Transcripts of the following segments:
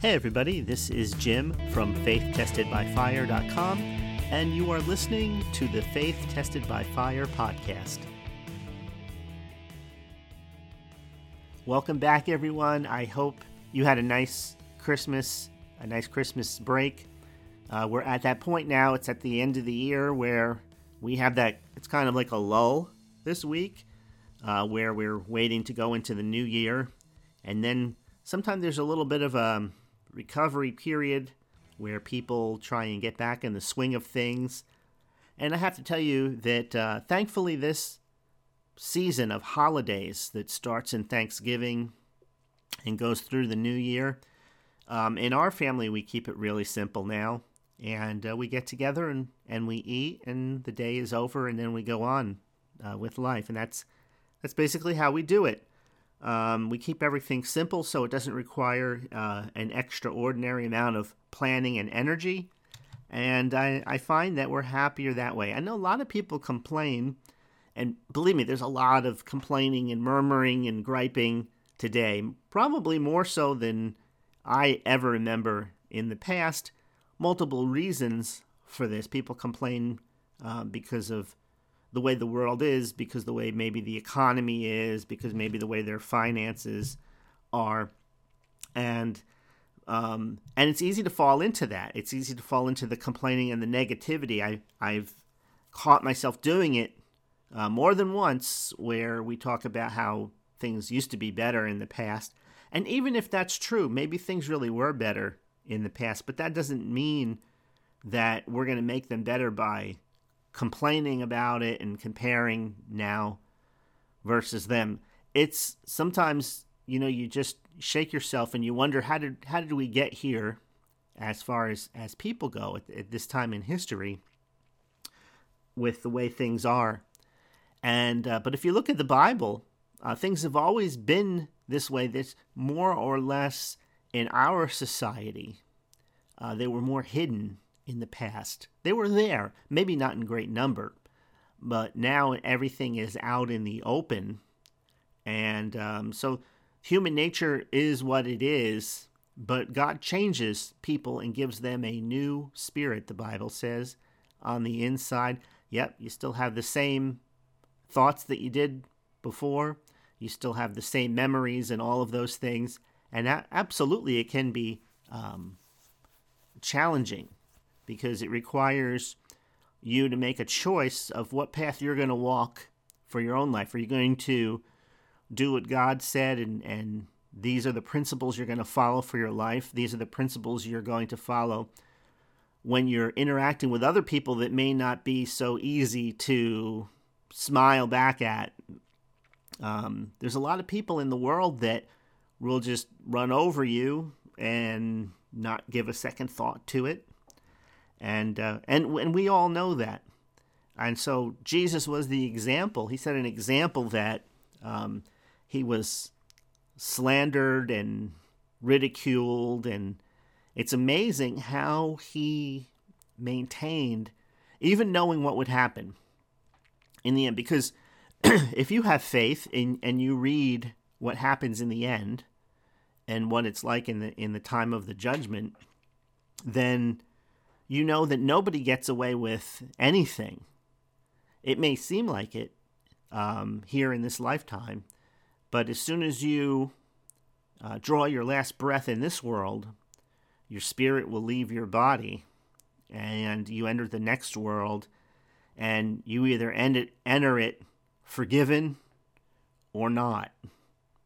Hey, everybody, this is Jim from FaithTestedByFire.com, and you are listening to the Faith Tested by Fire podcast. Welcome back, everyone. I hope you had a nice Christmas, a nice Christmas break. Uh, we're at that point now, it's at the end of the year where we have that, it's kind of like a lull this week, uh, where we're waiting to go into the new year. And then sometimes there's a little bit of a recovery period where people try and get back in the swing of things. And I have to tell you that uh, thankfully, this season of holidays that starts in Thanksgiving and goes through the new year, um, in our family, we keep it really simple now. And uh, we get together and, and we eat, and the day is over, and then we go on uh, with life. And that's, that's basically how we do it. Um, we keep everything simple so it doesn't require uh, an extraordinary amount of planning and energy. And I, I find that we're happier that way. I know a lot of people complain, and believe me, there's a lot of complaining and murmuring and griping today, probably more so than I ever remember in the past. Multiple reasons for this. People complain uh, because of the way the world is, because the way maybe the economy is, because maybe the way their finances are, and um, and it's easy to fall into that. It's easy to fall into the complaining and the negativity. I I've caught myself doing it uh, more than once, where we talk about how things used to be better in the past, and even if that's true, maybe things really were better in the past, but that doesn't mean that we're going to make them better by complaining about it and comparing now versus them. It's sometimes you know you just shake yourself and you wonder how did how did we get here as far as as people go at, at this time in history with the way things are. And uh, but if you look at the Bible, uh, things have always been this way. This more or less in our society, uh, they were more hidden in the past. They were there, maybe not in great number, but now everything is out in the open. And um, so human nature is what it is, but God changes people and gives them a new spirit, the Bible says, on the inside. Yep, you still have the same thoughts that you did before. You still have the same memories and all of those things. And absolutely, it can be um, challenging because it requires you to make a choice of what path you're going to walk for your own life. Are you going to do what God said and, and these are the principles you're going to follow for your life? These are the principles you're going to follow when you're interacting with other people that may not be so easy to smile back at. Um, there's a lot of people in the world that will just run over you and not give a second thought to it and uh, and and we all know that. And so Jesus was the example. He set an example that um, he was slandered and ridiculed, and it's amazing how he maintained, even knowing what would happen in the end. Because if you have faith and and you read what happens in the end and what it's like in the in the time of the judgment, then you know that nobody gets away with anything. It may seem like it um, here in this lifetime, but as soon as you uh, draw your last breath in this world, your spirit will leave your body and you enter the next world and you either end it, enter it forgiven or not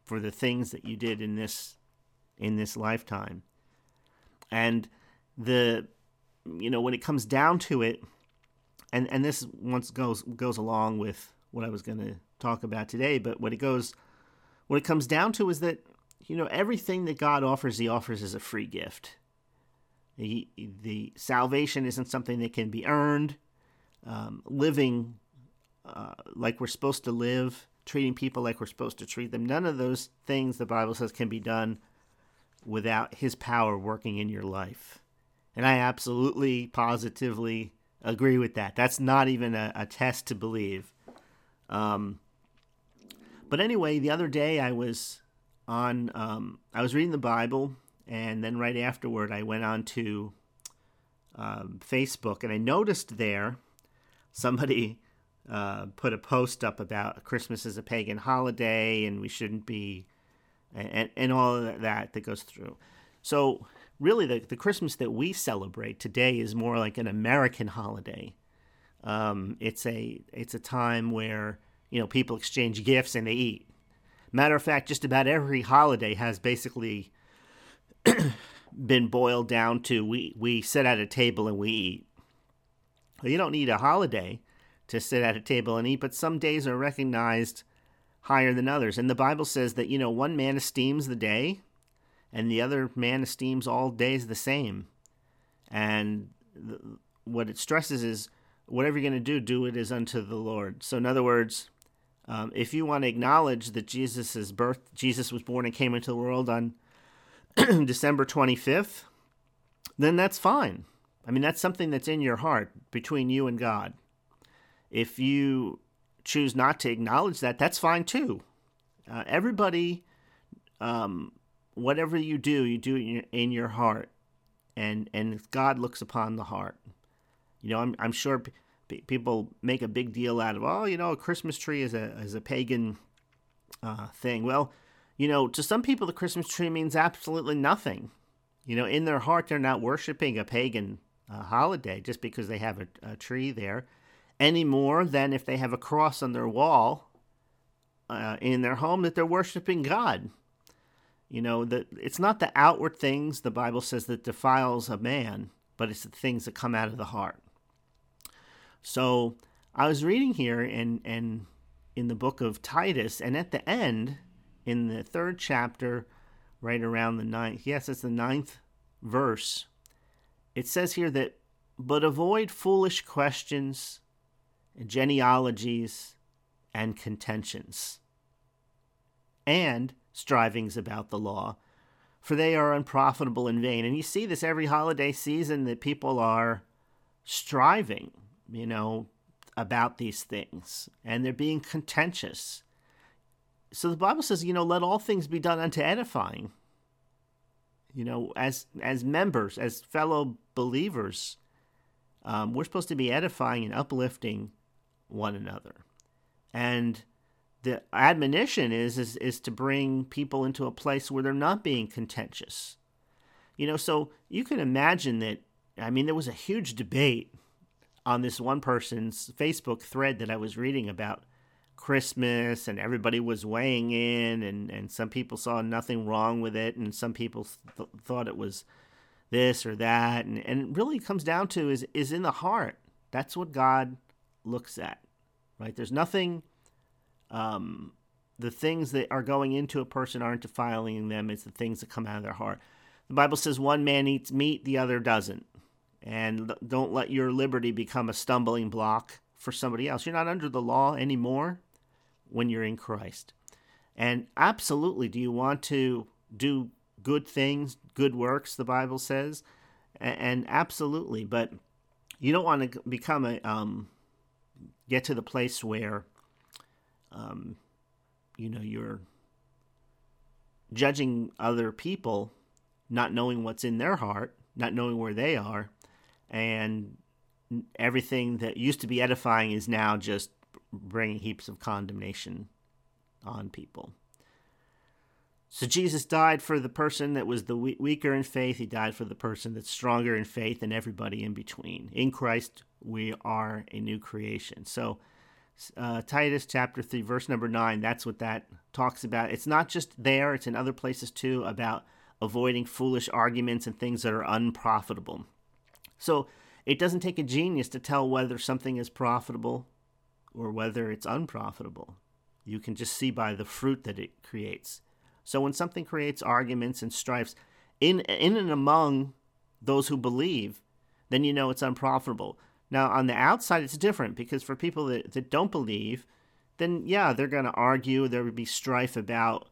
for the things that you did in this in this lifetime. And the you know, when it comes down to it, and and this once goes goes along with what I was going to talk about today, but what it goes, what it comes down to is that you know everything that God offers, He offers as a free gift. He, the salvation isn't something that can be earned. Um, living uh, like we're supposed to live, treating people like we're supposed to treat them, none of those things the Bible says can be done without His power working in your life. And I absolutely, positively agree with that. That's not even a, a test to believe. Um, but anyway, the other day I was on, um, I was reading the Bible and then right afterward, I went on to um, Facebook, and I noticed there somebody uh, put a post up about Christmas is a pagan holiday, and we shouldn't be, and and all of that that goes through. So really, the the Christmas that we celebrate today is more like an American holiday. Um, it's a it's a time where you know people exchange gifts and they eat. Matter of fact, just about every holiday has basically been boiled down to we we sit at a table and we eat. Well, you don't need a holiday to sit at a table and eat, but some days are recognized higher than others. And the Bible says that you know one man esteems the day, and the other man esteems all days the same. And what it stresses is whatever you're going to do, do it as unto the Lord. So in other words, um, if you want to acknowledge that Jesus' birth, Jesus was born and came into the world on December 25th, then that's fine. I mean, that's something that's in your heart between you and God. If you choose not to acknowledge that, that's fine too. Uh, everybody, um, whatever you do, you do it in your, in your, heart, and and God looks upon the heart. You know, I'm I'm sure p- people make a big deal out of, oh, you know, a Christmas tree is a is a pagan uh, thing. Well, you know, to some people, the Christmas tree means absolutely nothing. You know, in their heart, they're not worshiping a pagan uh, holiday just because they have a, a, tree there, any more than if they have a cross on their wall uh, in their home that they're worshiping God. You know, that it's not the outward things the Bible says that defiles a man, but it's the things that come out of the heart. So I was reading here and and in the book of Titus, and at the end, in the third chapter, right around the ninth, yes, it's the ninth verse, it says here that, but avoid foolish questions, genealogies, and contentions, and strivings about the law, for they are unprofitable and vain. And you see this every holiday season that people are striving, you know, about these things, and they're being contentious so the Bible says, you know, let all things be done unto edifying. You know, as as members, as fellow believers, um, we're supposed to be edifying and uplifting one another. And the admonition is, is is to bring people into a place where they're not being contentious. You know, so you can imagine that. I mean, there was a huge debate on this one person's Facebook thread that I was reading about Christmas and everybody was weighing in and, and some people saw nothing wrong with it and some people th- thought it was this or that and, and it really comes down to is is in the heart that's what God looks at right there's nothing um, the things that are going into a person aren't defiling them it's the things that come out of their heart the Bible says one man eats meat the other doesn't and don't let your liberty become a stumbling block for somebody else you're not under the law anymore when you're in Christ. And absolutely, do you want to do good things, good works, the Bible says? And absolutely, but you don't want to become a, um, get to the place where, um, you know, you're judging other people, not knowing what's in their heart, not knowing where they are, and everything that used to be edifying is now just bringing heaps of condemnation on people. So Jesus died for the person that was the weaker in faith. He died for the person that's stronger in faith and everybody in between. In Christ, we are a new creation. So uh, Titus chapter 3, verse number 9, that's what that talks about. It's not just there, it's in other places too about avoiding foolish arguments and things that are unprofitable. So it doesn't take a genius to tell whether something is profitable or whether it's unprofitable. You can just see by the fruit that it creates. So when something creates arguments and strifes in in and among those who believe, then you know it's unprofitable. Now on the outside it's different because for people that, that don't believe, then yeah, they're going to argue. There would be strife about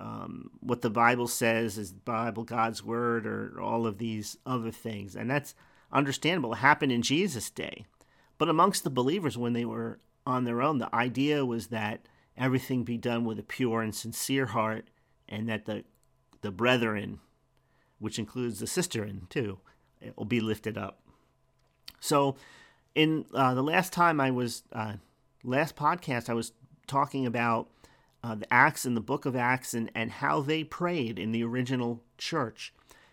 um, what the Bible says is Bible God's word or all of these other things, and that's understandable. It happened in Jesus' day. But amongst the believers, when they were on their own, the idea was that everything be done with a pure and sincere heart, and that the the brethren which includes the cistern too. Will be lifted up. So, in uh, the last time I was, uh, last podcast, I was talking about uh, the Acts in the book of Acts and, and how they prayed in the original church.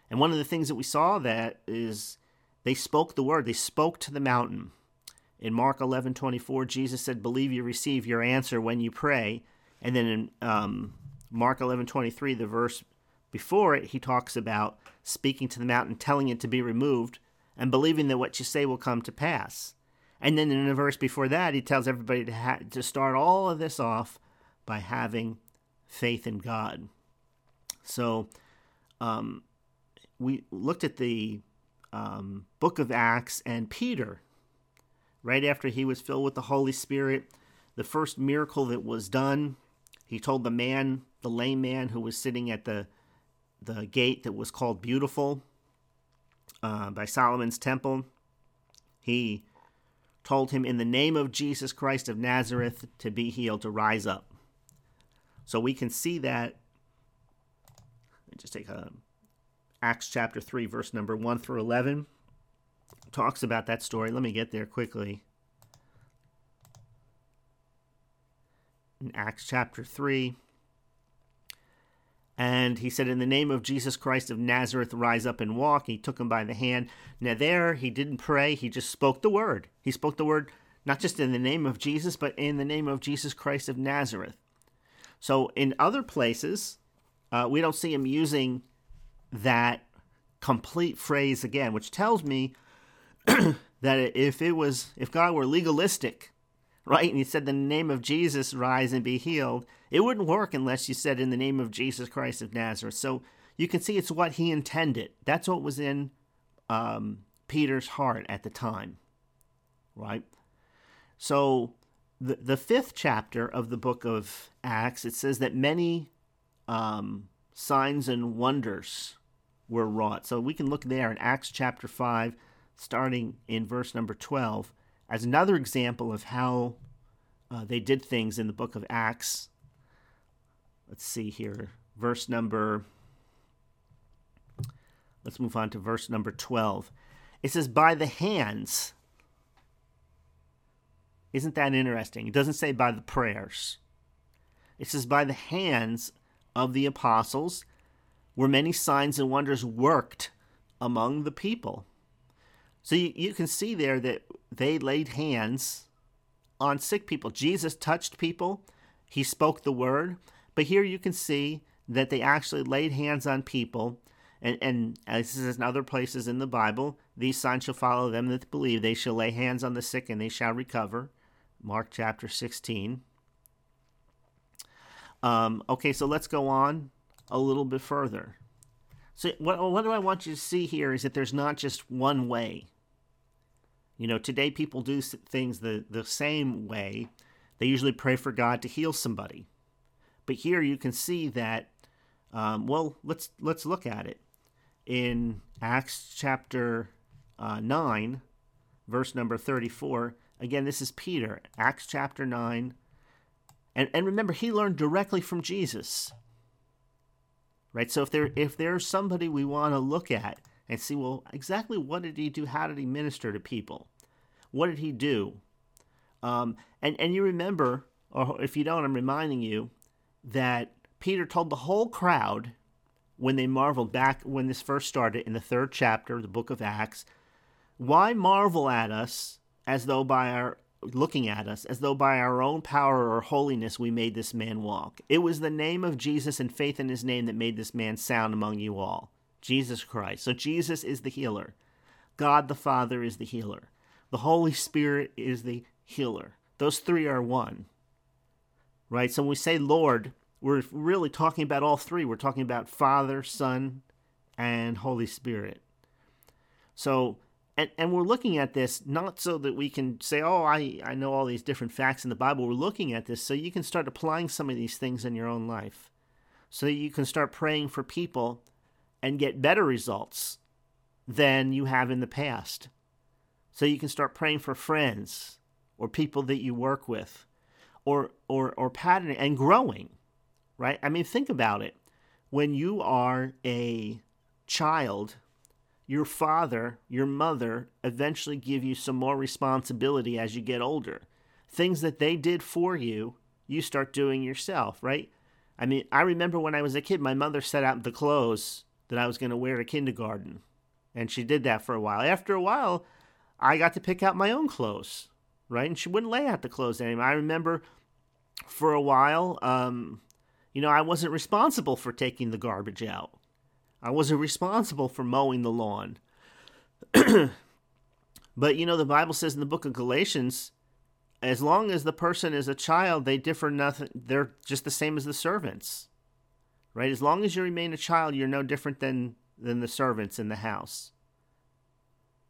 And one of the things that we saw that is they spoke the word, they spoke to the mountain. In Mark 11 24, Jesus said, Believe you receive your answer when you pray. And then in um, Mark 11 23, the verse before it, he talks about speaking to the mountain, telling it to be removed, and believing that what you say will come to pass. And then in the verse before that, he tells everybody to, ha- to start all of this off by having faith in God. So um, we looked at the um, book of Acts and Peter, right after he was filled with the Holy Spirit, the first miracle that was done, he told the man, the lame man who was sitting at the the gate that was called Beautiful uh, by Solomon's temple, he told him in the name of Jesus Christ of Nazareth to be healed, to rise up. So we can see that. Let me Just take a Acts chapter 3, verse number 1 through 11 talks about that story. Let me get there quickly. In Acts chapter 3, and he said, In the name of Jesus Christ of Nazareth, rise up and walk. He took him by the hand. Now, there, he didn't pray, he just spoke the word. He spoke the word not just in the name of Jesus, but in the name of Jesus Christ of Nazareth. So, in other places, uh, we don't see him using that complete phrase again, which tells me that if it was, if God were legalistic, right, and he said the name of Jesus, rise and be healed, it wouldn't work unless you said in the name of Jesus Christ of Nazareth. So you can see it's what he intended. That's what was in um, Peter's heart at the time, right? So the the fifth chapter of the book of Acts, it says that many um, signs and wonders were wrought. So we can look there in Acts chapter 5, starting in verse number 12, as another example of how uh, they did things in the book of Acts. Let's see here. Verse number. Let's move on to verse number 12. It says, By the hands. Isn't that interesting? It doesn't say by the prayers. It says, By the hands of the apostles where many signs and wonders worked among the people. So you, you can see there that they laid hands on sick people. Jesus touched people, he spoke the word, but here you can see that they actually laid hands on people. And, and as this is in other places in the Bible, these signs shall follow them that believe. They shall lay hands on the sick and they shall recover. Mark chapter 16. Um, okay, so let's go on a little bit further. So, what, what do I want you to see here is that there's not just one way. You know, today people do things the, the same way. They usually pray for God to heal somebody. But here you can see that, um, well, let's, let's look at it. In Acts chapter uh, 9, verse number 34, again, this is Peter, Acts chapter 9. And, and remember, he learned directly from Jesus right? So if there if there's somebody we want to look at and see, well, exactly what did he do? How did he minister to people? What did he do? Um, and and you remember, or if you don't, I'm reminding you that Peter told the whole crowd when they marveled back when this first started in the third chapter of the book of Acts. Why marvel at us as though by our looking at us as though by our own power or holiness we made this man walk. It was the name of Jesus and faith in his name that made this man sound among you all. Jesus Christ. So Jesus is the healer. God the Father is the healer. The Holy Spirit is the healer. Those three are one. Right? So when we say Lord, we're really talking about all three. We're talking about Father, Son, and Holy Spirit. So and, and we're looking at this not so that we can say, oh, I, I know all these different facts in the Bible. We're looking at this so you can start applying some of these things in your own life. So that you can start praying for people and get better results than you have in the past. So you can start praying for friends or people that you work with or or or patterning and growing. Right? I mean think about it. When you are a child, your father, your mother eventually give you some more responsibility as you get older. Things that they did for you, you start doing yourself, right? I mean, I remember when I was a kid, my mother set out the clothes that I was going to wear to kindergarten. And she did that for a while. After a while, I got to pick out my own clothes, right? And she wouldn't lay out the clothes anymore. I remember for a while, um, you know, I wasn't responsible for taking the garbage out. I wasn't responsible for mowing the lawn. but, you know, the Bible says in the book of Galatians, as long as the person is a child, they differ nothing. They're just the same as the servants, right? As long as you remain a child, you're no different than than the servants in the house,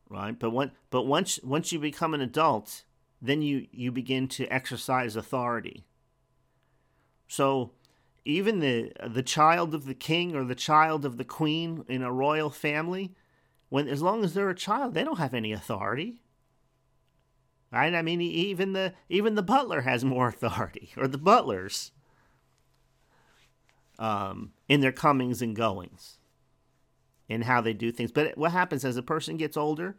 right? But when, but once once you become an adult, then you you begin to exercise authority. So even the the child of the king or the child of the queen in a royal family, when as long as they're a child, they don't have any authority. Right? I mean, even the even the butler has more authority, or the butlers, um, in their comings and goings, in how they do things. But what happens as a person gets older,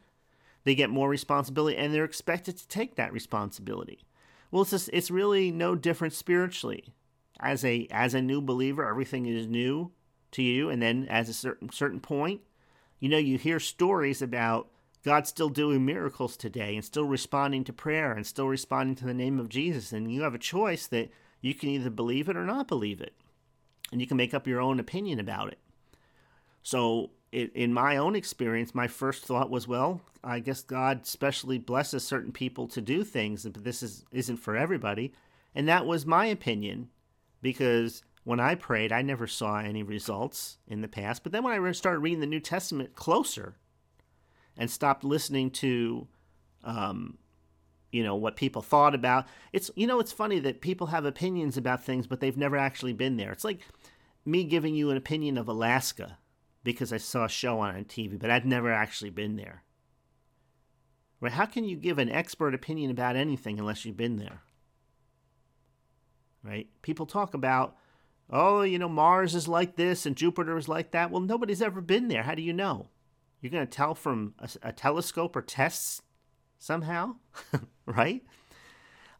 they get more responsibility, and they're expected to take that responsibility. Well, it's just, it's really no different spiritually as a as a new believer, everything is new to you, and then as a certain certain point, you know, you hear stories about God still doing miracles today and still responding to prayer and still responding to the name of Jesus, and you have a choice that you can either believe it or not believe it, and you can make up your own opinion about it. So, in my own experience, my first thought was, well, I guess God specially blesses certain people to do things, but this is isn't for everybody, and that was my opinion because when I prayed, I never saw any results in the past. But then when I started reading the New Testament closer and stopped listening to, um, you know, what people thought about, it's, you know, it's funny that people have opinions about things, but they've never actually been there. It's like me giving you an opinion of Alaska because I saw a show on TV, but I'd never actually been there. Right? How can you give an expert opinion about anything unless you've been there? Right? People talk about, oh, you know, Mars is like this and Jupiter is like that. Well, nobody's ever been there. How do you know? You're going to tell from a, a telescope or tests somehow, right?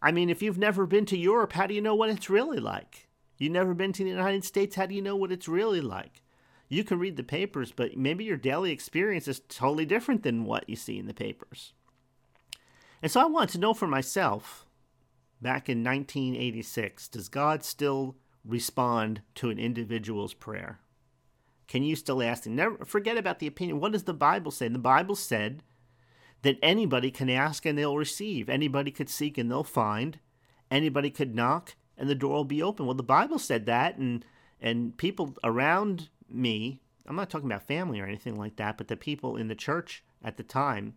I mean, if you've never been to Europe, how do you know what it's really like? You've never been to the United States, how do you know what it's really like? You can read the papers, but maybe your daily experience is totally different than what you see in the papers. And so I want to know for myself back in 1986, does God still respond to an individual's prayer? Can you still ask him? Never forget about the opinion. What does the Bible say? The Bible said that anybody can ask and they'll receive. Anybody could seek and they'll find. Anybody could knock and the door will be open. Well, the Bible said that, and and people around me. I'm not talking about family or anything like that, but the people in the church at the time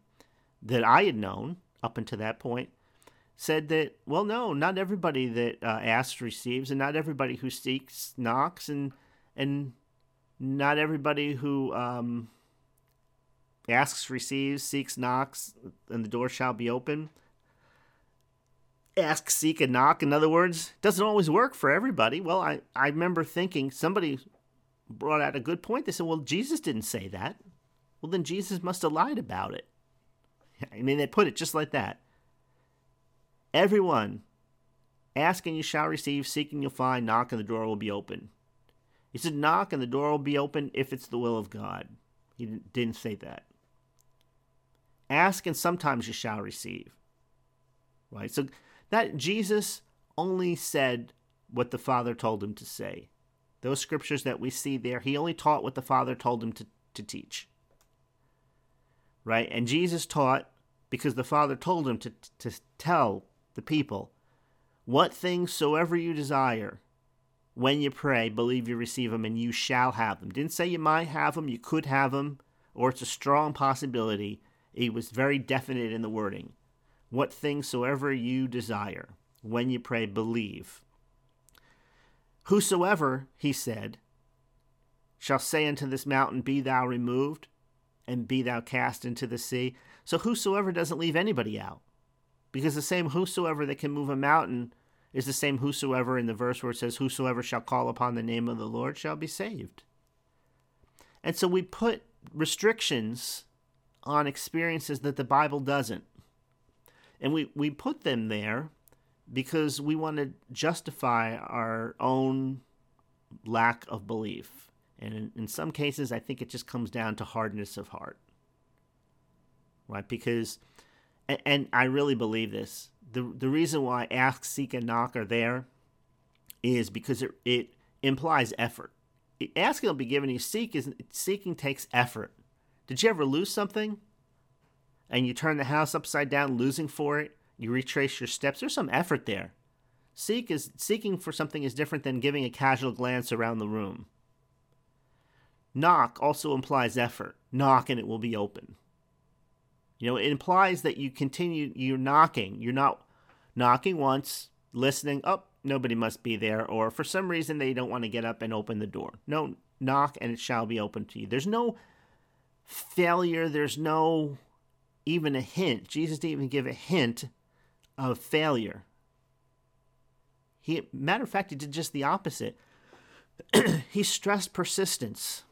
that I had known up until that point said that, well, no, not everybody that uh, asks receives, and not everybody who seeks knocks, and and not everybody who um, asks receives, seeks knocks, and the door shall be open. Ask, seek, and knock. In other words, doesn't always work for everybody. Well, I, I remember thinking somebody brought out a good point. They said, well, Jesus didn't say that. Well, then Jesus must have lied about it. I mean, they put it just like that. Everyone, ask and you shall receive, seek and you'll find, knock and the door will be open. He said, knock and the door will be open if it's the will of God. He didn't say that. Ask and sometimes you shall receive. Right? So that Jesus only said what the Father told him to say. Those scriptures that we see there, he only taught what the Father told him to, to teach. Right? And Jesus taught because the Father told him to, to tell the people, What things soever you desire, when you pray, believe you receive them, and you shall have them. Didn't say you might have them, you could have them, or it's a strong possibility. It was very definite in the wording. What things soever you desire, when you pray, believe. Whosoever, he said, shall say unto this mountain, Be thou removed, and be thou cast into the sea. So whosoever doesn't leave anybody out because the same whosoever that can move a mountain is the same whosoever in the verse where it says, Whosoever shall call upon the name of the Lord shall be saved. And so we put restrictions on experiences that the Bible doesn't. And we, we put them there because we want to justify our own lack of belief. And in, in, some cases, I think it just comes down to hardness of heart. Right? Because, and, and I really believe this. The, the reason why ask, seek, and knock are there is because it, it implies effort. Asking will be given you. Seek is seeking takes effort. Did you ever lose something? And you turn the house upside down, losing for it. You retrace your steps. There's some effort there. Seek is seeking for something is different than giving a casual glance around the room. Knock also implies effort. Knock and it will be open. You know, it implies that you continue you're knocking. You're not knocking once, listening, oh, nobody must be there, or for some reason they don't want to get up and open the door. No, knock and it shall be open to you. There's no failure, there's no even a hint. Jesus didn't even give a hint of failure. He, matter of fact, he did just the opposite. he stressed persistence.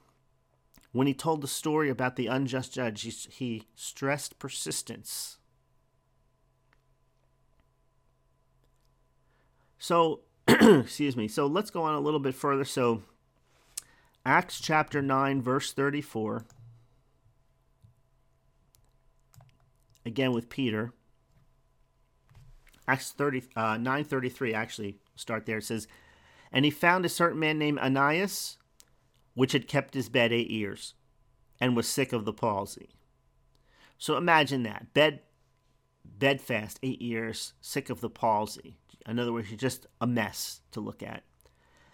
When he told the story about the unjust judge, he, he stressed persistence. So, excuse me. So let's go on a little bit further. So, Acts chapter 9, verse 34. Again with Peter. Acts 30, uh, 9.33, actually, start there. It says, And he found a certain man named Ananias, which had kept his bed eight years, and was sick of the palsy. So imagine that. Bed, bed fast, eight years, sick of the palsy. In other words, just a mess to look at.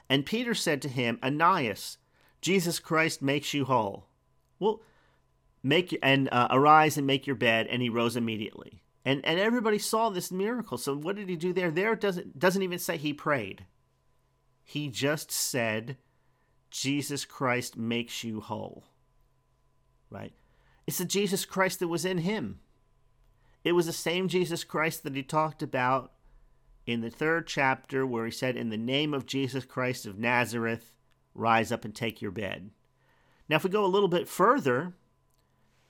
And Peter said to him, Ananias, Jesus Christ makes you whole. Well, make and uh, arise and make your bed. And he rose immediately. And and everybody saw this miracle. So what did he do there? There doesn't doesn't even say he prayed. He just said, Jesus Christ makes you whole. Right? It's the Jesus Christ that was in him. It was the same Jesus Christ that he talked about in the third chapter where he said, In the name of Jesus Christ of Nazareth, rise up and take your bed. Now, if we go a little bit further,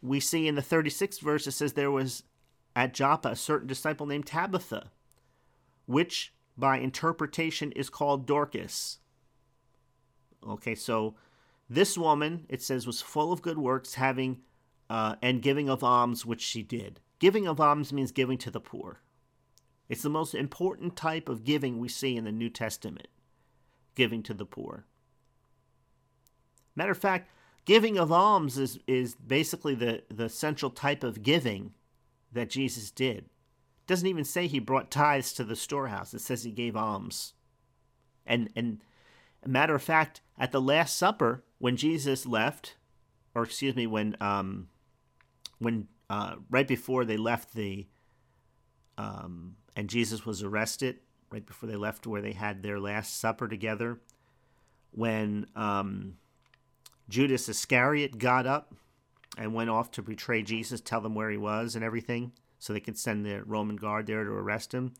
we see in the 36th verse it says there was at Joppa a certain disciple named Tabitha, which by interpretation is called Dorcas. Okay, so this woman, it says, was full of good works, having uh, and giving of alms, which she did. Giving of alms means giving to the poor. It's the most important type of giving we see in the New Testament giving to the poor. Matter of fact, giving of alms is, is basically the, the central type of giving that Jesus did. It doesn't even say he brought tithes to the storehouse, it says he gave alms. And, and matter of fact, at the Last Supper, when Jesus left, or excuse me, when, um, when uh, right before they left the um, and Jesus was arrested right before they left where they had their last supper together. When um, Judas Iscariot got up and went off to betray Jesus, tell them where he was and everything, so they could send the Roman guard there to arrest him.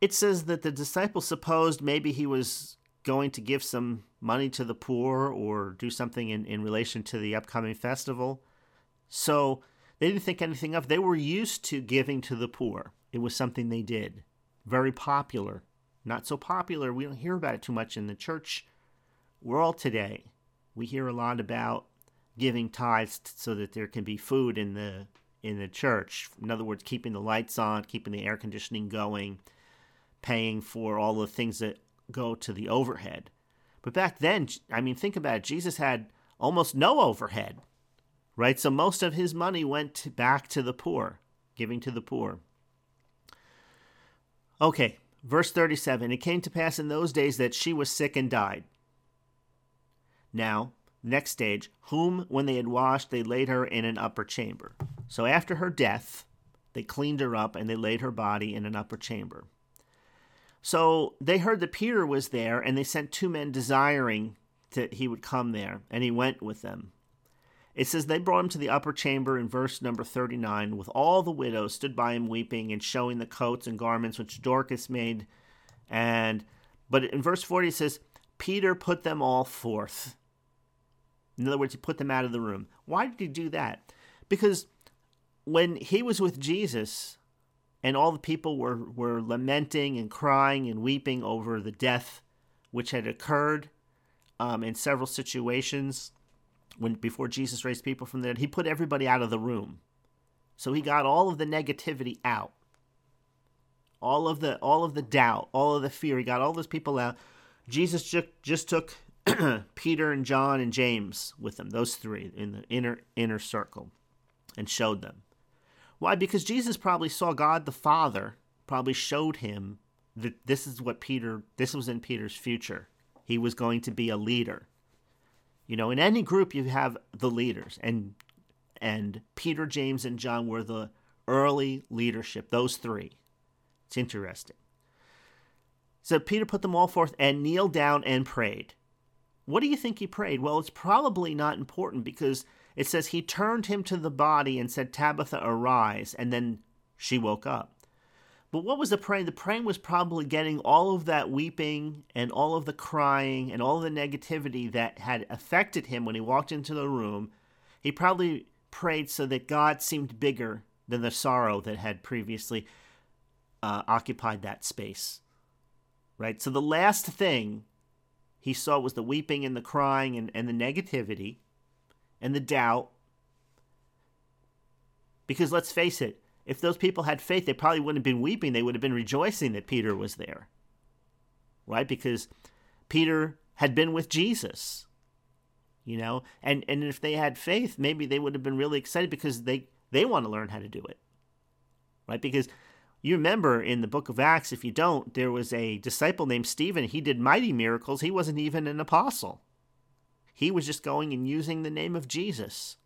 It says that the disciples supposed maybe he was going to give some money to the poor or do something in, in relation to the upcoming festival. So they didn't think anything of. They were used to giving to the poor. It was something they did. Very popular. Not so popular. We don't hear about it too much in the church world today. We hear a lot about giving tithes so that there can be food in the in the church. In other words, keeping the lights on, keeping the air conditioning going, paying for all the things that go to the overhead. But back then, I mean, think about it. Jesus had almost no overhead, right? So most of his money went back to the poor, giving to the poor. Okay, verse 37 It came to pass in those days that she was sick and died. Now, next stage, whom, when they had washed, they laid her in an upper chamber. So after her death, they cleaned her up and they laid her body in an upper chamber. So they heard that Peter was there, and they sent two men desiring that he would come there, and he went with them. It says they brought him to the upper chamber in verse number 39, with all the widows stood by him weeping and showing the coats and garments which Dorcas made. And but in verse 40 it says, Peter put them all forth. In other words, he put them out of the room. Why did he do that? Because when he was with Jesus and all the people were, were lamenting and crying and weeping over the death which had occurred um, in several situations when before Jesus raised people from the dead, he put everybody out of the room. So he got all of the negativity out. All of the all of the doubt, all of the fear. He got all those people out. Jesus just, just took Peter and John and James with them, those three in the inner inner circle, and showed them. Why? Because Jesus probably saw God the Father, probably showed him that this is what Peter this was in Peter's future. He was going to be a leader. You know, in any group you have the leaders, and and Peter, James, and John were the early leadership, those three. It's interesting. So Peter put them all forth and kneeled down and prayed. What do you think he prayed? Well, it's probably not important because it says he turned him to the body and said, Tabitha, arise. And then she woke up. But what was the praying? The praying was probably getting all of that weeping and all of the crying and all the negativity that had affected him when he walked into the room. He probably prayed so that God seemed bigger than the sorrow that had previously uh, occupied that space. Right? So the last thing he saw was the weeping and the crying and, and the negativity and the doubt. Because let's face it, if those people had faith, they probably wouldn't have been weeping. They would have been rejoicing that Peter was there. Right? Because Peter had been with Jesus you know and and if they had faith maybe they would have been really excited because they they want to learn how to do it right because you remember in the book of acts if you don't there was a disciple named stephen he did mighty miracles he wasn't even an apostle he was just going and using the name of jesus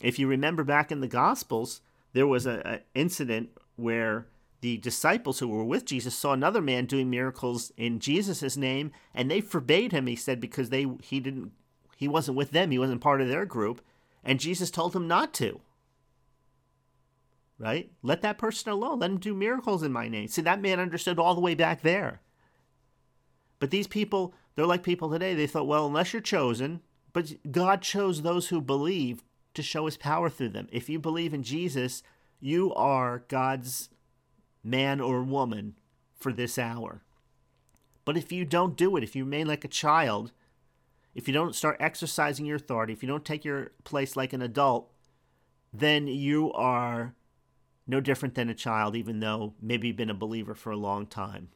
if you remember back in the gospels there was an incident where the disciples who were with Jesus saw another man doing miracles in Jesus' name, and they forbade him. He said because they he didn't he wasn't with them, he wasn't part of their group, and Jesus told him not to. Right? Let that person alone. Let him do miracles in my name. See, that man understood all the way back there. But these people, they're like people today. They thought, well, unless you're chosen, but God chose those who believe to show his power through them. If you believe in Jesus, you are God's man or woman for this hour. But if you don't do it, if you remain like a child, if you don't start exercising your authority, if you don't take your place like an adult, then you are no different than a child, even though maybe you've been a believer for a long time.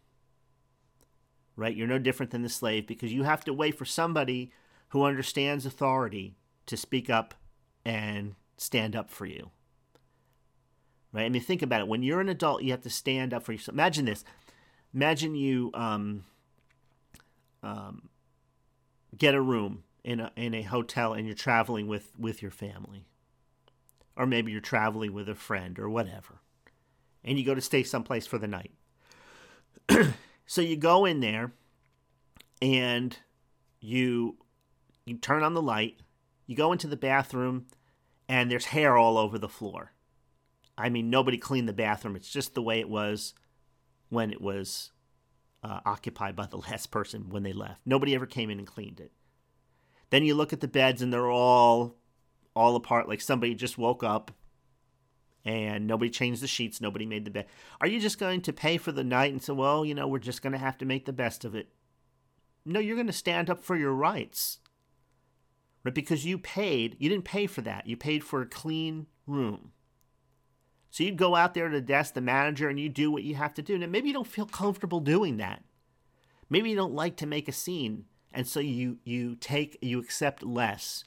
Right? You're no different than the slave because you have to wait for somebody who understands authority to speak up and stand up for you. Right? I mean, think about it. When you're an adult, you have to stand up for yourself. Imagine this. Imagine you um, um, get a room in a, in a hotel and you're traveling with, with your family. Or maybe you're traveling with a friend or whatever. And you go to stay someplace for the night. so you go in there and you you turn on the light, you go into the bathroom and there's hair all over the floor. I mean, nobody cleaned the bathroom. It's just the way it was when it was uh, occupied by the last person when they left. Nobody ever came in and cleaned it. Then you look at the beds and they're all all apart like somebody just woke up and nobody changed the sheets, nobody made the bed. Are you just going to pay for the night and say, "Well, you know, we're just going to have to make the best of it?" No, you're going to stand up for your rights. Right? Because you paid, you didn't pay for that. You paid for a clean room. So you'd go out there to the desk, the manager, and you do what you have to do. Now, maybe you don't feel comfortable doing that. Maybe you don't like to make a scene, and so you you take you accept less.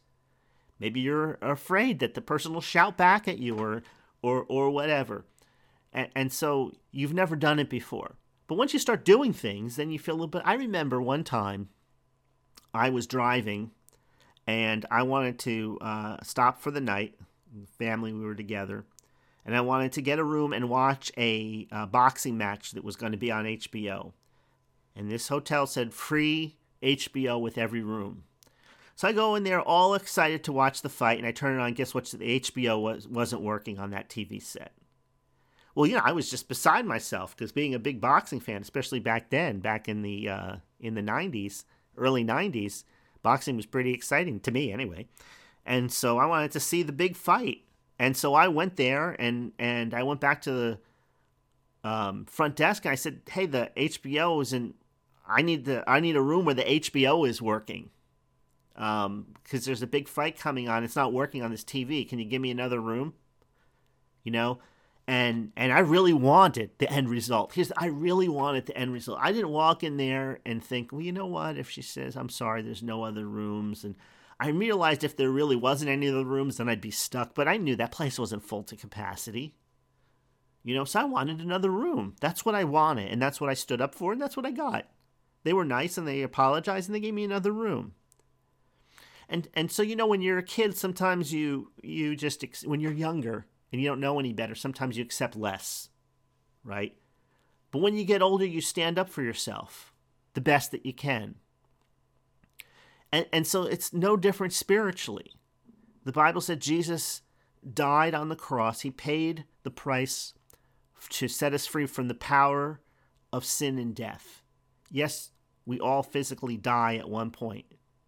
Maybe you're afraid that the person will shout back at you or or or whatever. And, and so you've never done it before. But once you start doing things, then you feel a little bit. I remember one time I was driving and I wanted to uh, stop for the night. Family, we were together and I wanted to get a room and watch a uh, boxing match that was going to be on HBO. And this hotel said free HBO with every room. So I go in there all excited to watch the fight, and I turn it on. Guess what? The HBO was, wasn't working on that TV set. Well, you know, I was just beside myself because being a big boxing fan, especially back then, back in the uh, in the '90s, early '90s, boxing was pretty exciting to me anyway. And so I wanted to see the big fight. And so I went there and and I went back to the um, front desk and I said, "Hey, the HBO is in. I need the I need a room where the HBO is working, because um, there's a big fight coming on. It's not working on this TV. Can you give me another room? You know." And and I really wanted the end result. Here's I really wanted the end result. I didn't walk in there and think, well, you know what? If she says, "I'm sorry, there's no other rooms," and I realized if there really wasn't any of the rooms, then I'd be stuck. But I knew that place wasn't full to capacity. You know, so I wanted another room. That's what I wanted, and that's what I stood up for, and that's what I got. They were nice and they apologized and they gave me another room. And and so you know when you're a kid, sometimes you you just when you're younger and you don't know any better, sometimes you accept less, right? But when you get older, you stand up for yourself the best that you can. And and so it's no different spiritually. The Bible said Jesus died on the cross. He paid the price to set us free from the power of sin and death. Yes, we all physically die at one point.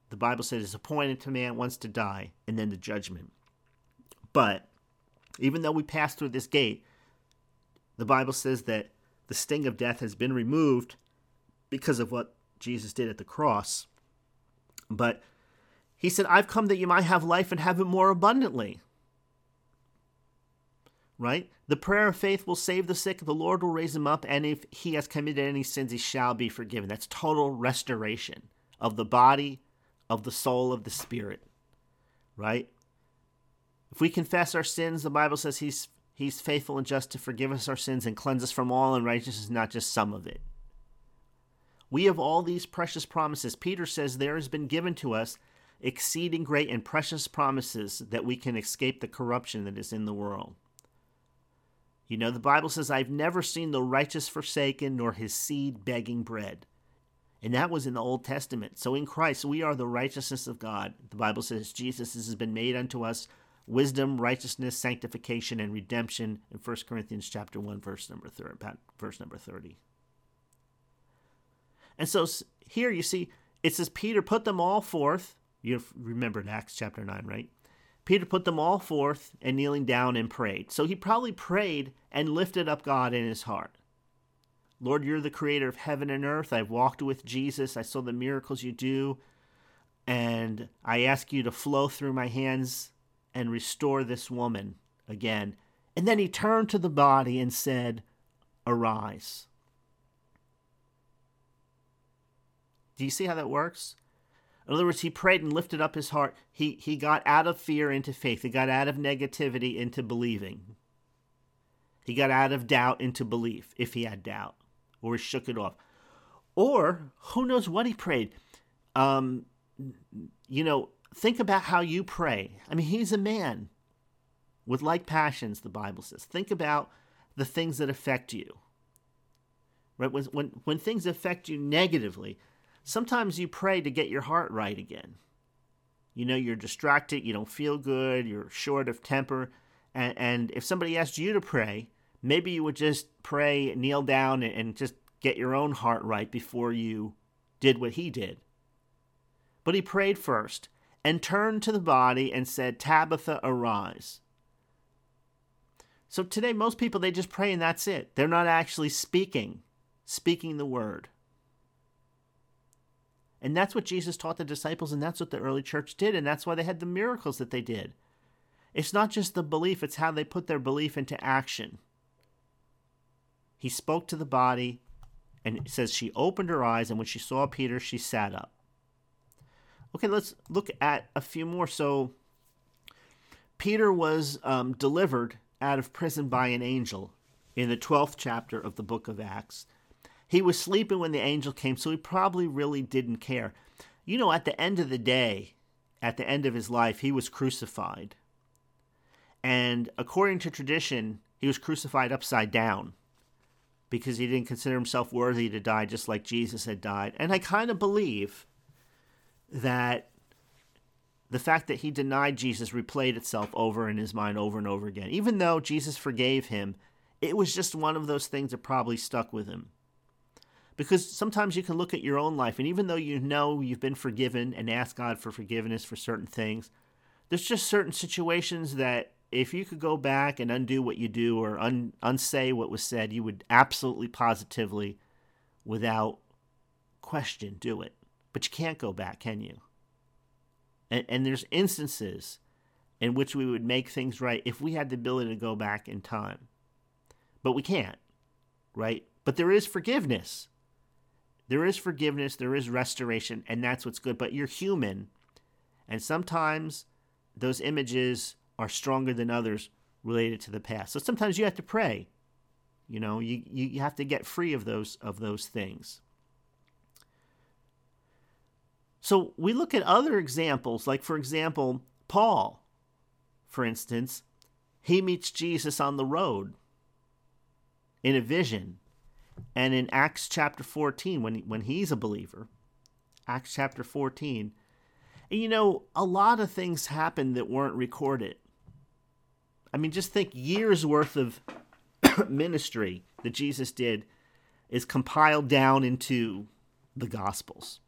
The Bible says it's appointed to man once to die and then the judgment. But even though we pass through this gate, the Bible says that the sting of death has been removed because of what Jesus did at the cross. But he said, I've come that you might have life and have it more abundantly right? The prayer of faith will save the sick, the Lord will raise him up, and if he has committed any sins, he shall be forgiven. That's total restoration of the body, of the soul, of the spirit, right? If we confess our sins, the Bible says he's he's faithful and just to forgive us our sins and cleanse us from all unrighteousness, not just some of it. We have all these precious promises. Peter says there has been given to us exceeding great and precious promises that we can escape the corruption that is in the world. You know, the Bible says, I've never seen the righteous forsaken, nor his seed begging bread. And that was in the Old Testament. So in Christ, we are the righteousness of God. The Bible says, Jesus has been made unto us wisdom, righteousness, sanctification, and redemption in 1 Corinthians chapter 1, verse number, thir- verse number 30. And so here you see, it says, Peter put them all forth. You remember in Acts chapter 9, right? Peter put them all forth and kneeling down and prayed. So he probably prayed and lifted up God in his heart. Lord, you're the creator of heaven and earth. I've walked with Jesus. I saw the miracles you do. And I ask you to flow through my hands and restore this woman again. And then he turned to the body and said, Arise. Do you see how that works? In other words, he prayed and lifted up his heart. He, he got out of fear into faith. He got out of negativity into believing. He got out of doubt into belief, if he had doubt, or he shook it off. Or who knows what he prayed. Um, you know, think about how you pray. I mean, he's a man with like passions, the Bible says. Think about the things that affect you. Right? When, when, when things affect you negatively, sometimes you pray to get your heart right again. You know, you're distracted, you don't feel good, you're short of temper. And, and if somebody asked you to pray, maybe you would just pray, kneel down, and just get your own heart right before you did what he did. But he prayed first and turned to the body and said, Tabitha, arise. So today, most people, they just pray and that's it. They're not actually speaking, speaking the word. And that's what Jesus taught the disciples, and that's what the early church did, and that's why they had the miracles that they did. It's not just the belief, it's how they put their belief into action. He spoke to the body, and it says she opened her eyes, and when she saw Peter, she sat up. Okay, let's look at a few more. So, Peter was um, delivered out of prison by an angel in the 12th chapter of the book of Acts. He was sleeping when the angel came, so he probably really didn't care. You know, at the end of the day, at the end of his life, he was crucified. And according to tradition, he was crucified upside down because he didn't consider himself worthy to die just like Jesus had died. And I kind of believe that the fact that he denied Jesus replayed itself over in his mind over and over again. Even though Jesus forgave him, it was just one of those things that probably stuck with him. Because sometimes you can look at your own life, and even though you know you've been forgiven and ask God for forgiveness for certain things, there's just certain situations that if you could go back and undo what you do or un- unsay what was said, you would absolutely positively, without question, do it. But you can't go back, can you? And, and there's instances in which we would make things right if we had the ability to go back in time. But we can't, right? But there is forgiveness. There is forgiveness, there is restoration, and that's what's good. But you're human, and sometimes those images are stronger than others related to the past. So sometimes you have to pray. You know, you, you have to get free of those of those things. So we look at other examples, like for example, Paul, for instance, he meets Jesus on the road in a vision. And in Acts chapter 14, when, when he's a believer, Acts chapter 14, and you know, a lot of things happened that weren't recorded. I mean, just think years worth of ministry that Jesus did is compiled down into the Gospels.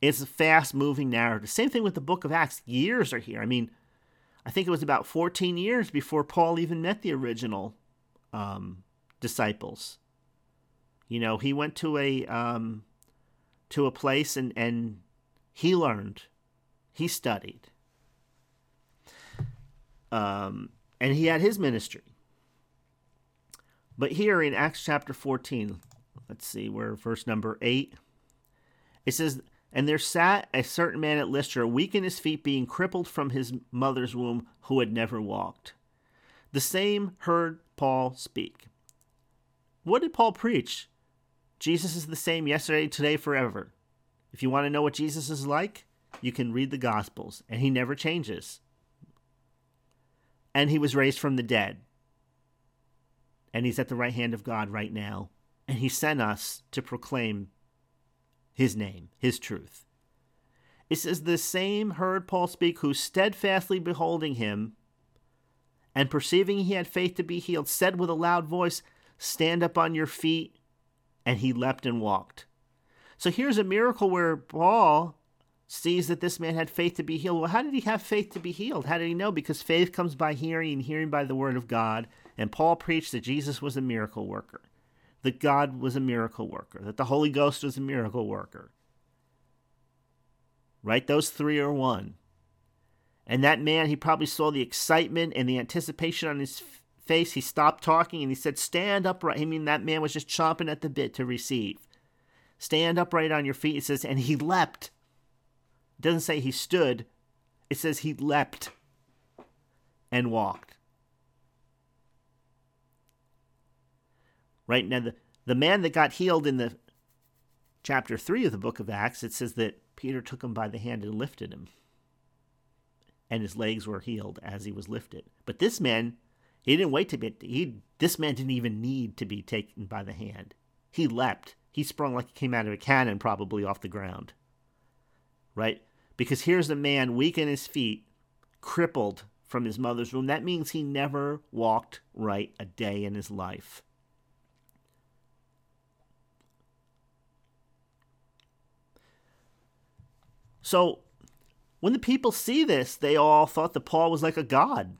It's a fast moving narrative. Same thing with the book of Acts. Years are here. I mean, I think it was about 14 years before Paul even met the original um, disciples. You know, he went to a um, to a place and and he learned, he studied, um, and he had his ministry. But here in Acts chapter 14, let's see, where verse number 8, it says, and there sat a certain man at Lystra, weak in his feet, being crippled from his mother's womb, who had never walked. The same heard Paul speak. What did Paul preach? Jesus is the same yesterday, today, forever. If you want to know what Jesus is like, you can read the Gospels, and he never changes. And he was raised from the dead. And he's at the right hand of God right now. And he sent us to proclaim his name, his truth. It says, The same heard Paul speak, who steadfastly beholding him, and perceiving he had faith to be healed, said with a loud voice, Stand up on your feet. And he leapt and walked. So here's a miracle where Paul sees that this man had faith to be healed. Well, how did he have faith to be healed? How did he know? Because faith comes by hearing, and hearing by the word of God. And Paul preached that Jesus was a miracle worker that God was a miracle worker, that the Holy Ghost was a miracle worker. Right? Those three are one. And that man, he probably saw the excitement and the anticipation on his face. He stopped talking and he said, Stand upright. I mean, that man was just chomping at the bit to receive. Stand upright on your feet. He says, and he leapt. It doesn't say he stood, it says he leapt and walked. Right now, the, the man that got healed in the chapter 3 of the book of Acts, it says that Peter took him by the hand and lifted him. And his legs were healed as he was lifted. But this man, he didn't wait to be, he, this man didn't even need to be taken by the hand. He leapt. He sprung like he came out of a cannon, probably off the ground. Right? Because here's a man weak in his feet, crippled from his mother's womb. That means he never walked right a day in his life. So when the people see this, they all thought that Paul was like a god.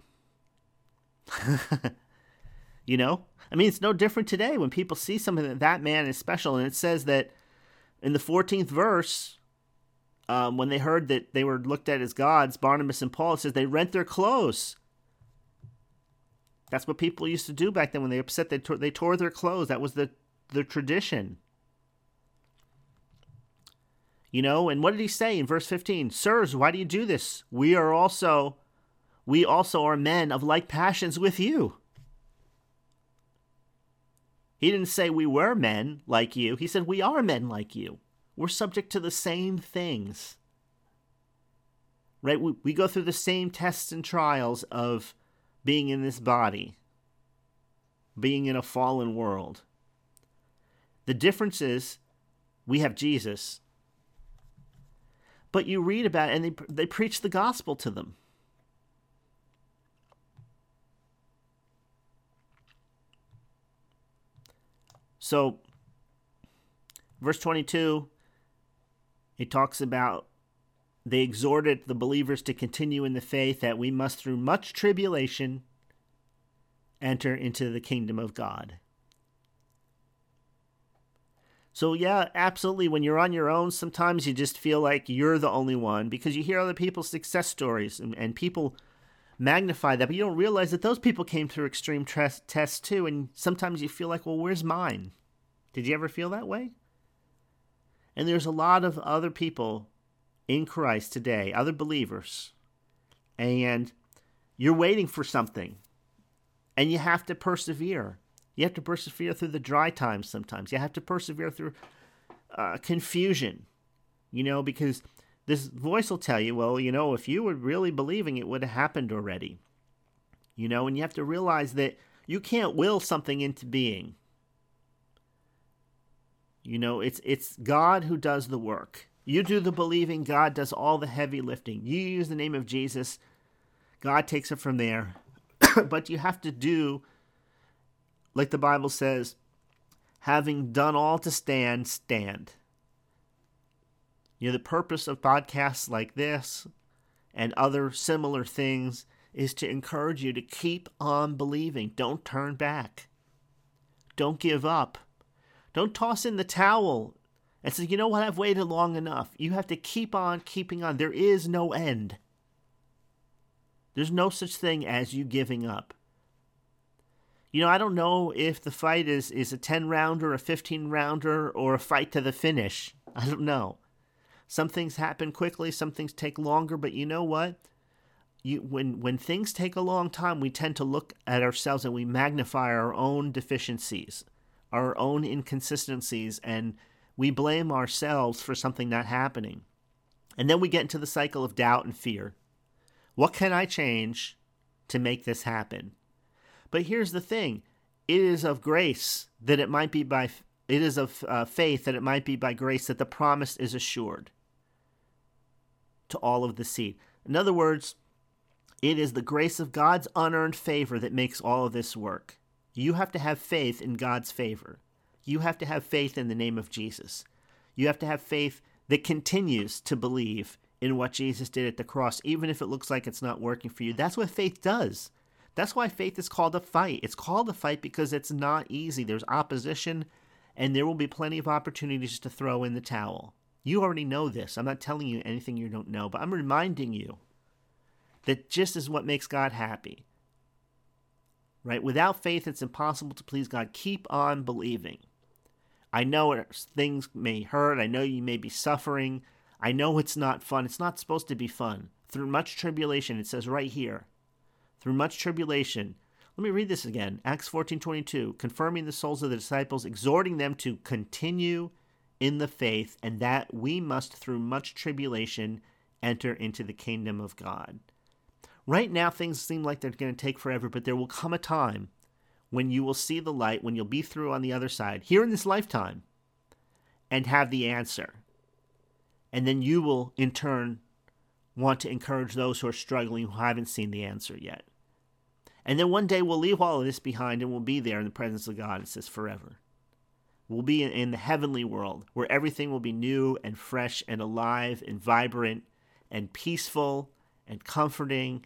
you know? I mean, it's no different today when people see something that that man is special. And it says that in the 14th verse, um, when they heard that they were looked at as gods, Barnabas and Paul, says they rent their clothes. That's what people used to do back then when they upset. They tore, they tore their clothes. That was the the tradition. You know, and what did he say in verse 15? Sirs, why do you do this? We are also we also are men of like passions with you. He didn't say we were men like you. He said we are men like you. We're subject to the same things. Right? We, we go through the same tests and trials of being in this body, being in a fallen world. The difference is we have Jesus but you read about it and they, they preach the gospel to them. So Verse 22, it talks about they exhorted the believers to continue in the faith that we must, through much tribulation, enter into the kingdom of God. So, yeah, absolutely. When you're on your own, sometimes you just feel like you're the only one because you hear other people's success stories and, and people magnify that, but you don't realize that those people came through extreme tests too. And sometimes you feel like, well, where's mine? Did you ever feel that way? And there's a lot of other people in Christ today, other believers, and you're waiting for something, and you have to persevere. You have to persevere through the dry times sometimes. You have to persevere through uh, confusion, you know, because this voice will tell you, well, you know, if you were really believing, it would have happened already. You know, and you have to realize that you can't will something into being. You know, it's it's God who does the work. You do the believing, God does all the heavy lifting. You use the name of Jesus, God takes it from there. but you have to do like the Bible says, having done all to stand, stand. You know, the purpose of podcasts like this and other similar things is to encourage you to keep on believing. Don't turn back. Don't give up. Don't toss in the towel and say, you know what, I've waited long enough. You have to keep on keeping on. There is no end. There's no such thing as you giving up. You know, I don't know if the fight is, is a 10 rounder, a 15 rounder, or a fight to the finish. I don't know. Some things happen quickly, some things take longer, but you know what? You, when when things take a long time, we tend to look at ourselves and we magnify our own deficiencies, our own inconsistencies, and we blame ourselves for something not happening. And then we get into the cycle of doubt and fear. What can I change to make this happen? But here's the thing it is of grace that it might be by it is of uh, faith that it might be by grace that the promise is assured to all of the seed. In other words, it is the grace of God's unearned favor that makes all of this work. You have to have faith in God's favor. You have to have faith in the name of Jesus. You have to have faith that continues to believe in what Jesus did at the cross, even if it looks like it's not working for you. That's what faith does. That's why faith is called a fight. It's called a fight because it's not easy. There's opposition, and there will be plenty of opportunities to throw in the towel. You already know this. I'm not telling you anything you don't know, but I'm reminding you that just is what makes God happy. Right? Without faith, it's impossible to please God. Keep on believing. I know things may hurt. I know you may be suffering. I know it's not fun. It's not supposed to be fun. Through much tribulation, it says right here, through much tribulation. Let me read this again. Acts 14:22, confirming the souls of the disciples, exhorting them to continue in the faith, and that we must through much tribulation enter into the kingdom of God. Right now things seem like they're going to take forever, but there will come a time when you will see the light, when you'll be through on the other side, here in this lifetime, and have the answer. And then you will, in turn, want to encourage those who are struggling who haven't seen the answer yet. And then one day we'll leave all of this behind and we'll be there in the presence of God. It says forever. We'll be in, the heavenly world where everything will be new and fresh and alive and vibrant and peaceful and comforting.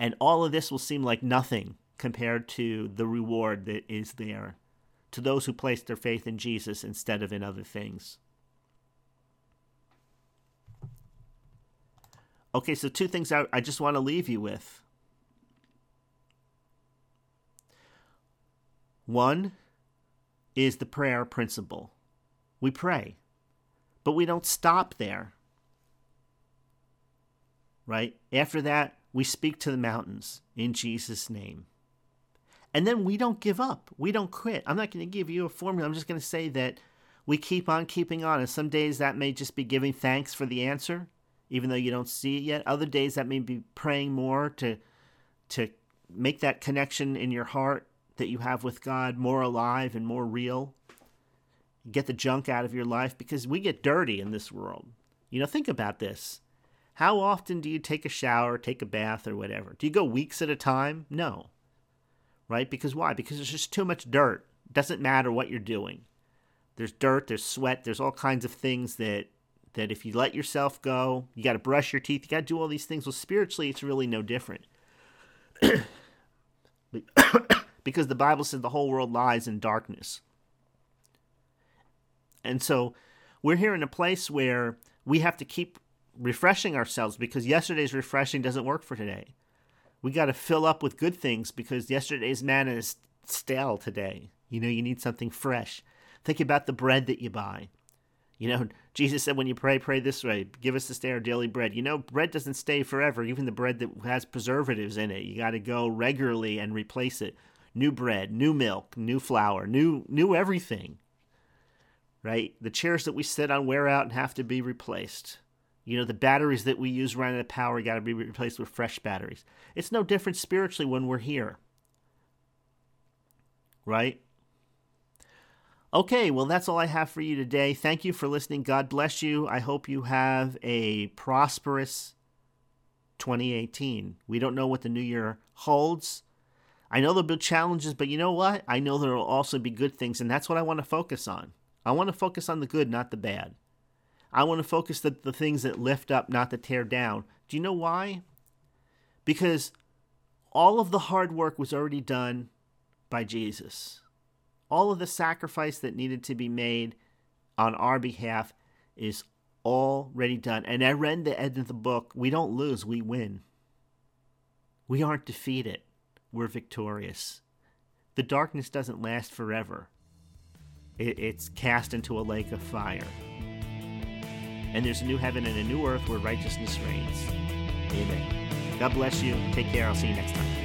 And all of this will seem like nothing compared to the reward that is there to those who place their faith in Jesus instead of in other things. Okay, so two things I, I just want to leave you with. One is the prayer principle. We pray, but we don't stop there. Right? After that, we speak to the mountains in Jesus' name. And then we don't give up. We don't quit. I'm not going to give you a formula. I'm just going to say that we keep on keeping on. And some days that may just be giving thanks for the answer, even though you don't see it yet. Other days that may be praying more to to make that connection in your heart that you have with God more alive and more real. Get the junk out of your life because we get dirty in this world. You know, think about this. How often do you take a shower, take a bath, or whatever? Do you go weeks at a time? No. Right? Because why? Because there's just too much dirt. It doesn't matter what you're doing. there's dirt, there's sweat, there's all kinds of things that that if you let yourself go, you got to brush your teeth, you got to do all these things. Well, spiritually, it's really no different. because the Bible says the whole world lies in darkness. And so we're here in a place where we have to keep refreshing ourselves because yesterday's refreshing doesn't work for today. We got to fill up with good things because yesterday's manna is stale today. You know, you need something fresh. Think about the bread that you buy. You know, Jesus said, when you pray, pray this way give us this day our daily bread. You know, bread doesn't stay forever, even the bread that has preservatives in it. You got to go regularly and replace it. New bread, new milk, new flour, new, new everything. Right? The chairs that we sit on wear out and have to be replaced. You know, the batteries that we use running the power got to be replaced with fresh batteries. It's no different spiritually when we're here. Right? Okay, well, that's all I have for you today. Thank you for listening. God bless you. I hope you have a prosperous 2018. We don't know what the new year holds. I know there'll be challenges, but you know what? I know there will also be good things, and that's what I want to focus on. I want to focus on the good, not the bad. I want to focus the, the things that lift up, not to tear down. Do you know why? Because all of the hard work was already done by Jesus all of the sacrifice that needed to be made on our behalf is already done. And I read the end of the book. We don't lose, we win. We aren't defeated, we're victorious. The darkness doesn't last forever, it's cast into a lake of fire. And there's a new heaven and a new earth where righteousness reigns. Amen. God bless you. Take care. I'll see you next time.